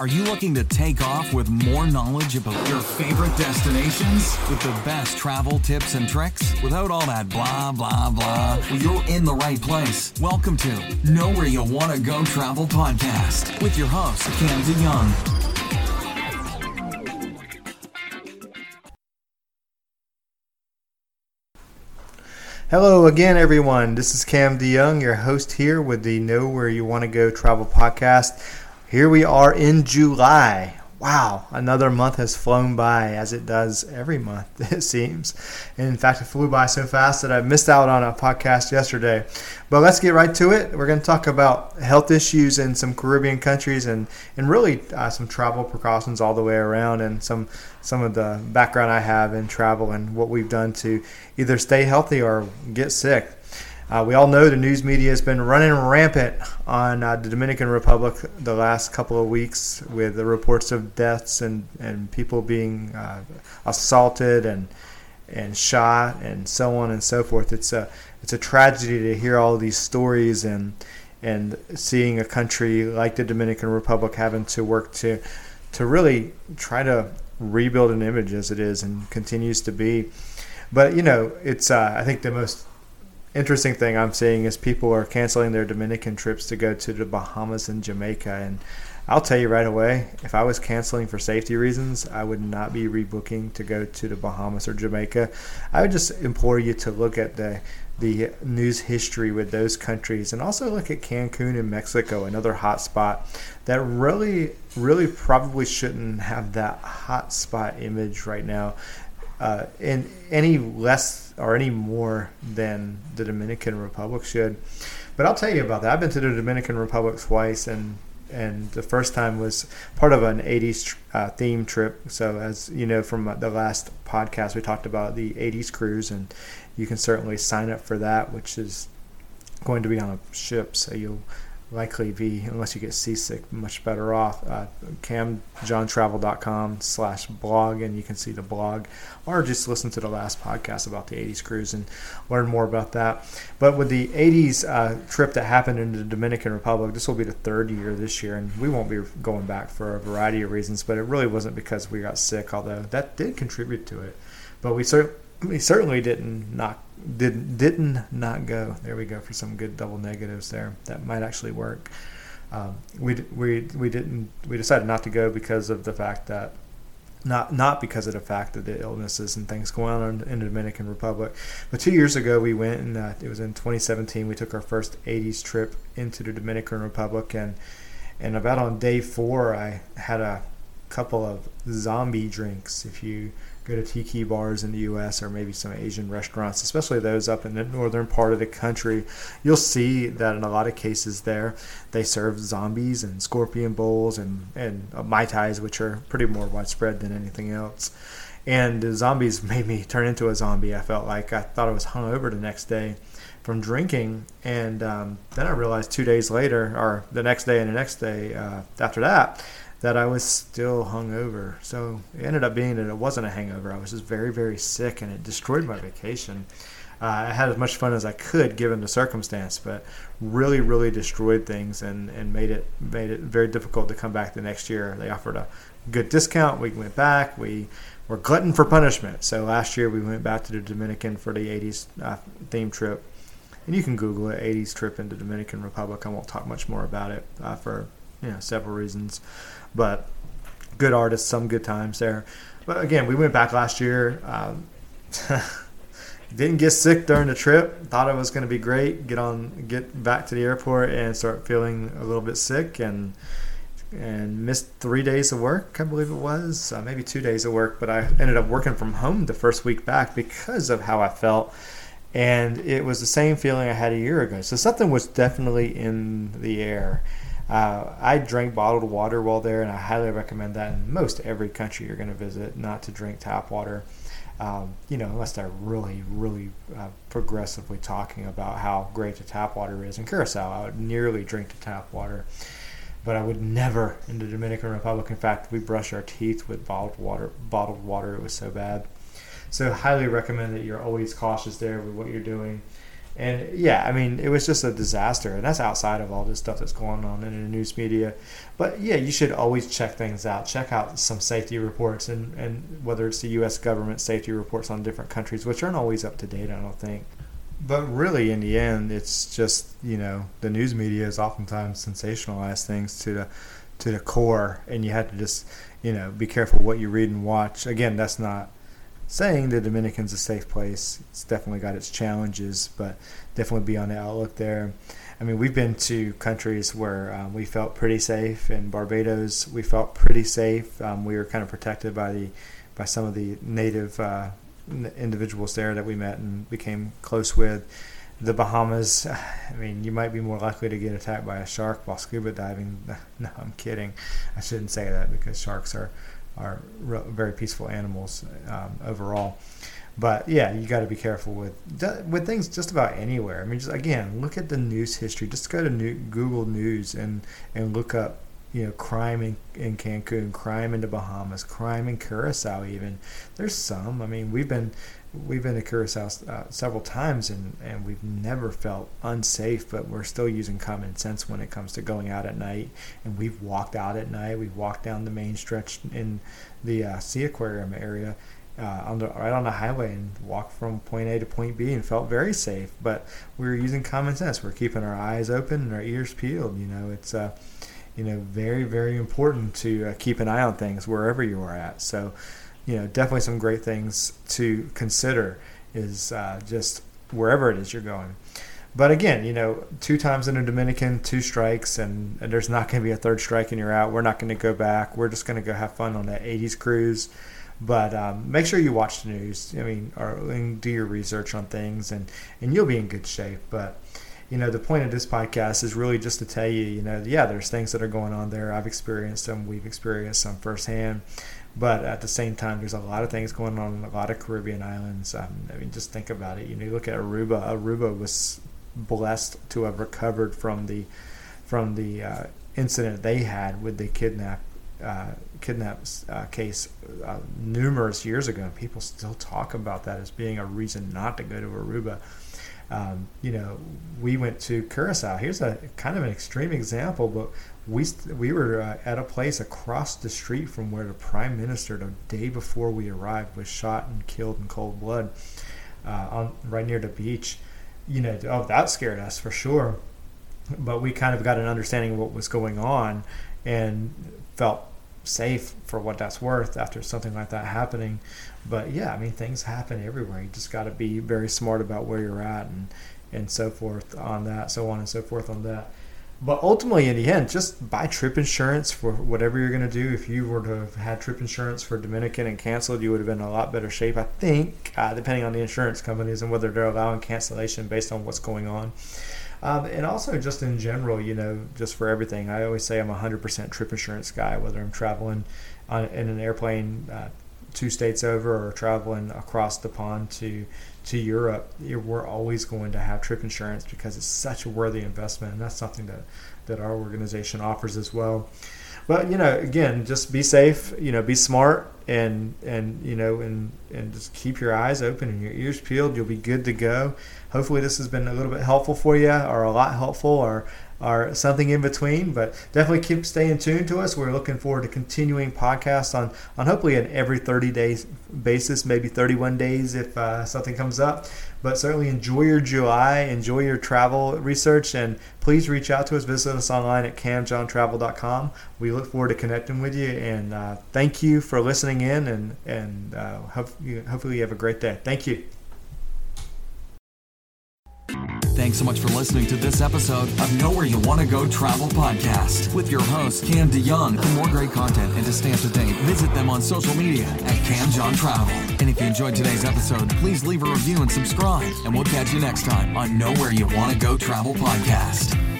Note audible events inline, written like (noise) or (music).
Are you looking to take off with more knowledge about your favorite destinations with the best travel tips and tricks without all that blah, blah, blah? Well, you're in the right place. Welcome to Know Where You Want to Go Travel Podcast with your host, Cam DeYoung. Hello again, everyone. This is Cam DeYoung, your host here with the Know Where You Want to Go Travel Podcast. Here we are in July. Wow, another month has flown by as it does every month, (laughs) it seems. And in fact, it flew by so fast that I missed out on a podcast yesterday. But let's get right to it. We're going to talk about health issues in some Caribbean countries and, and really uh, some travel precautions all the way around and some, some of the background I have in travel and what we've done to either stay healthy or get sick. Uh, we all know the news media has been running rampant on uh, the Dominican Republic the last couple of weeks with the reports of deaths and, and people being uh, assaulted and and shot and so on and so forth. It's a it's a tragedy to hear all these stories and and seeing a country like the Dominican Republic having to work to to really try to rebuild an image as it is and continues to be. But you know, it's uh, I think the most interesting thing I'm seeing is people are canceling their Dominican trips to go to the Bahamas and Jamaica. And I'll tell you right away, if I was canceling for safety reasons, I would not be rebooking to go to the Bahamas or Jamaica. I would just implore you to look at the the news history with those countries and also look at Cancun in Mexico, another hot spot that really, really probably shouldn't have that hot spot image right now uh, in any less or any more than the Dominican Republic should. But I'll tell you about that. I've been to the Dominican Republic twice, and and the first time was part of an 80s uh, theme trip. So as you know from the last podcast, we talked about the 80s cruise, and you can certainly sign up for that, which is going to be on a ship. So you'll likely be, unless you get seasick, much better off. Uh, camjohntravel.com slash blog, and you can see the blog, or just listen to the last podcast about the 80s cruise and learn more about that. But with the 80s uh, trip that happened in the Dominican Republic, this will be the third year this year, and we won't be going back for a variety of reasons, but it really wasn't because we got sick, although that did contribute to it. But we, we certainly didn't knock did didn't not go. There we go for some good double negatives there. That might actually work. Um, we we we didn't we decided not to go because of the fact that not not because of the fact that the illnesses and things going on in, the Dominican Republic. But two years ago we went and uh, it was in 2017. We took our first 80s trip into the Dominican Republic and and about on day four I had a couple of zombie drinks. If you go to tiki bars in the U.S. or maybe some Asian restaurants, especially those up in the northern part of the country, you'll see that in a lot of cases there they serve zombies and scorpion bowls and and uh, mai tais, which are pretty more widespread than anything else. And the zombies (laughs) made me turn into a zombie. I felt like I thought I was hungover the next day from drinking, and um, then I realized two days later, or the next day and the next day uh, after that that I was still hungover. So it ended up being that it wasn't a hangover. I was just very, very sick, and it destroyed my vacation. Uh, I had as much fun as I could given the circumstance, but really, really destroyed things and, and made it made it very difficult to come back the next year. They offered a good discount. We went back. We were glutton for punishment. So last year we went back to the Dominican for the 80s uh, theme trip. And you can Google it, 80s trip into the Dominican Republic. I won't talk much more about it uh, for you know several reasons. But good artists, some good times there. But again, we went back last year. Um, (laughs) didn't get sick during the trip. Thought it was going to be great. Get on, get back to the airport and start feeling a little bit sick and and missed three days of work. I believe it was uh, maybe two days of work. But I ended up working from home the first week back because of how I felt. And it was the same feeling I had a year ago. So something was definitely in the air. Uh, I drank bottled water while there, and I highly recommend that in most every country you're going to visit, not to drink tap water. Um, you know, unless they're really, really uh, progressively talking about how great the tap water is. In Curacao, I would nearly drink the tap water, but I would never in the Dominican Republic. In fact, we brush our teeth with bottled water. Bottled water, it was so bad. So, highly recommend that you're always cautious there with what you're doing. And yeah, I mean, it was just a disaster, and that's outside of all this stuff that's going on in the news media. But yeah, you should always check things out. Check out some safety reports, and, and whether it's the U.S. government safety reports on different countries, which aren't always up to date, I don't think. But really, in the end, it's just you know the news media is oftentimes sensationalized things to the to the core, and you have to just you know be careful what you read and watch. Again, that's not saying the Dominican's a safe place. It's definitely got its challenges, but definitely be on the outlook there. I mean, we've been to countries where um, we felt pretty safe. In Barbados, we felt pretty safe. Um, we were kind of protected by the by some of the native uh, individuals there that we met and became close with. The Bahamas, (sighs) I mean, you might be more likely to get attacked by a shark while scuba diving. (laughs) No, I'm kidding. I shouldn't say that because sharks are are very peaceful animals um, overall. But yeah, you got to be careful with with things just about anywhere. I mean, just again, look at the news history. Just go to new, Google News and and look up you know, crime in, in Cancun, crime in the Bahamas, crime in Curacao. Even there's some. I mean, we've been we've been to Curacao uh, several times, and and we've never felt unsafe. But we're still using common sense when it comes to going out at night. And we've walked out at night. We've walked down the main stretch in the uh, Sea Aquarium area. Uh, on the, right on the highway and walked from point A to point B and felt very safe. But we were using common sense. We're keeping our eyes open and our ears peeled. You know, it's uh, you know, very, very important to uh, keep an eye on things wherever you are at. So, you know, definitely some great things to consider is uh, just wherever it is you're going. But again, you know, two times in a Dominican, two strikes, and, and there's not going to be a third strike and you're out. We're not going to go back. We're just going to go have fun on that 80s cruise. But um, make sure you watch the news. I mean, or do your research on things, and, and you'll be in good shape. But you know, the point of this podcast is really just to tell you, you know, yeah, there's things that are going on there. I've experienced them. We've experienced them firsthand. But at the same time, there's a lot of things going on in a lot of Caribbean islands. Um, I mean, just think about it. You know, you look at Aruba. Aruba was blessed to have recovered from the from the uh, incident they had with the kidnap uh, kidnap uh, case uh, numerous years ago. People still talk about that as being a reason not to go to Aruba um, you know, we went to Curacao. Here's a kind of an extreme example, but we we were uh, at a place across the street from where the prime minister, the day before we arrived, was shot and killed in cold blood, uh, on right near the beach. You know, oh, that scared us for sure. But we kind of got an understanding of what was going on, and felt safe for what that's worth after something like that happening. But yeah, I mean, things happen everywhere. You just got to be very smart about where you're at and and so forth on that, so on and so forth on that. But ultimately, in the end, just buy trip insurance for whatever you're going to do. If you were to have had trip insurance for Dominican and canceled, you would have been in a lot better shape, I think, uh, depending on the insurance companies and whether they're allowing cancellation based on what's going on. Um, and also, just in general, you know, just for everything, I always say I'm a 100% trip insurance guy, whether I'm traveling on, in an airplane uh, two states over or traveling across the pond to to Europe, we're always going to have trip insurance because it's such a worthy investment, and that's something that that our organization offers as well. But you know, again, just be safe. You know, be smart, and and you know, and and just keep your eyes open and your ears peeled. You'll be good to go. Hopefully, this has been a little bit helpful for you, or a lot helpful, or or something in between. But definitely keep staying tuned to us. We're looking forward to continuing podcasts on on hopefully an every 30 days basis, maybe 31 days if uh, something comes up. But certainly enjoy your July, enjoy your travel research, and please reach out to us. Visit us online at camjohntravel.com. We look forward to connecting with you, and uh, thank you for listening in, and and uh, hope you, hopefully you have a great day. Thank you. Thanks so much for listening to this episode of Know Where You Want to Go Travel Podcast with your host, Cam DeYoung. For more great content and to stay up to date, visit them on social media at Cam John Travel. And if you enjoyed today's episode, please leave a review and subscribe. And we'll catch you next time on Know Where You Want to Go Travel Podcast.